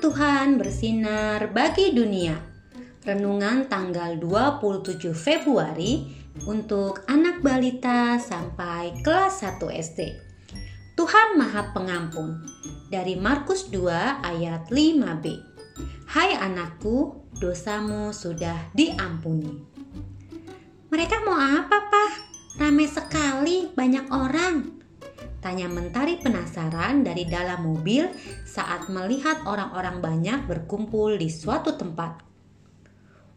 Tuhan bersinar bagi dunia. Renungan tanggal 27 Februari untuk anak balita sampai kelas 1 SD. Tuhan Maha Pengampun dari Markus 2 ayat 5b. Hai anakku, dosamu sudah diampuni. Mereka mau apa, Pak? Ramai sekali, banyak orang. Tanya Mentari penasaran dari dalam mobil saat melihat orang-orang banyak berkumpul di suatu tempat.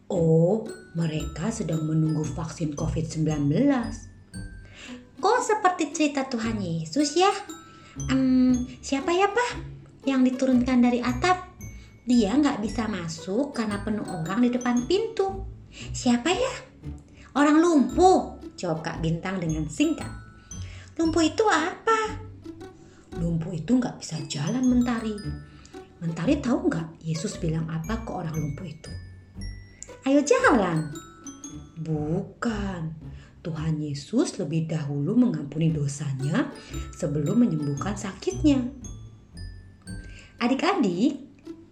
Oh, mereka sedang menunggu vaksin COVID-19. Kok seperti cerita Tuhan Yesus ya? Hmm, siapa ya, Pak? Yang diturunkan dari atap? Dia nggak bisa masuk karena penuh orang di depan pintu. Siapa ya? Orang lumpuh, jawab Kak Bintang dengan singkat. Lumpuh itu apa? Lumpuh itu nggak bisa jalan mentari. Mentari tahu nggak Yesus bilang apa ke orang lumpuh itu? Ayo jalan. Bukan. Tuhan Yesus lebih dahulu mengampuni dosanya sebelum menyembuhkan sakitnya. Adik-adik,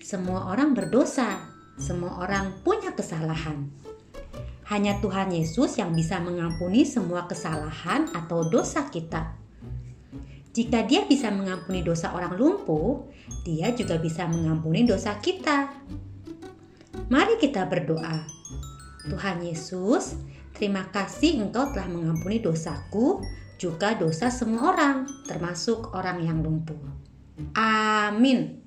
semua orang berdosa, semua orang punya kesalahan. Hanya Tuhan Yesus yang bisa mengampuni semua kesalahan atau dosa kita. Jika Dia bisa mengampuni dosa orang lumpuh, Dia juga bisa mengampuni dosa kita. Mari kita berdoa. Tuhan Yesus, terima kasih Engkau telah mengampuni dosaku, juga dosa semua orang, termasuk orang yang lumpuh. Amin.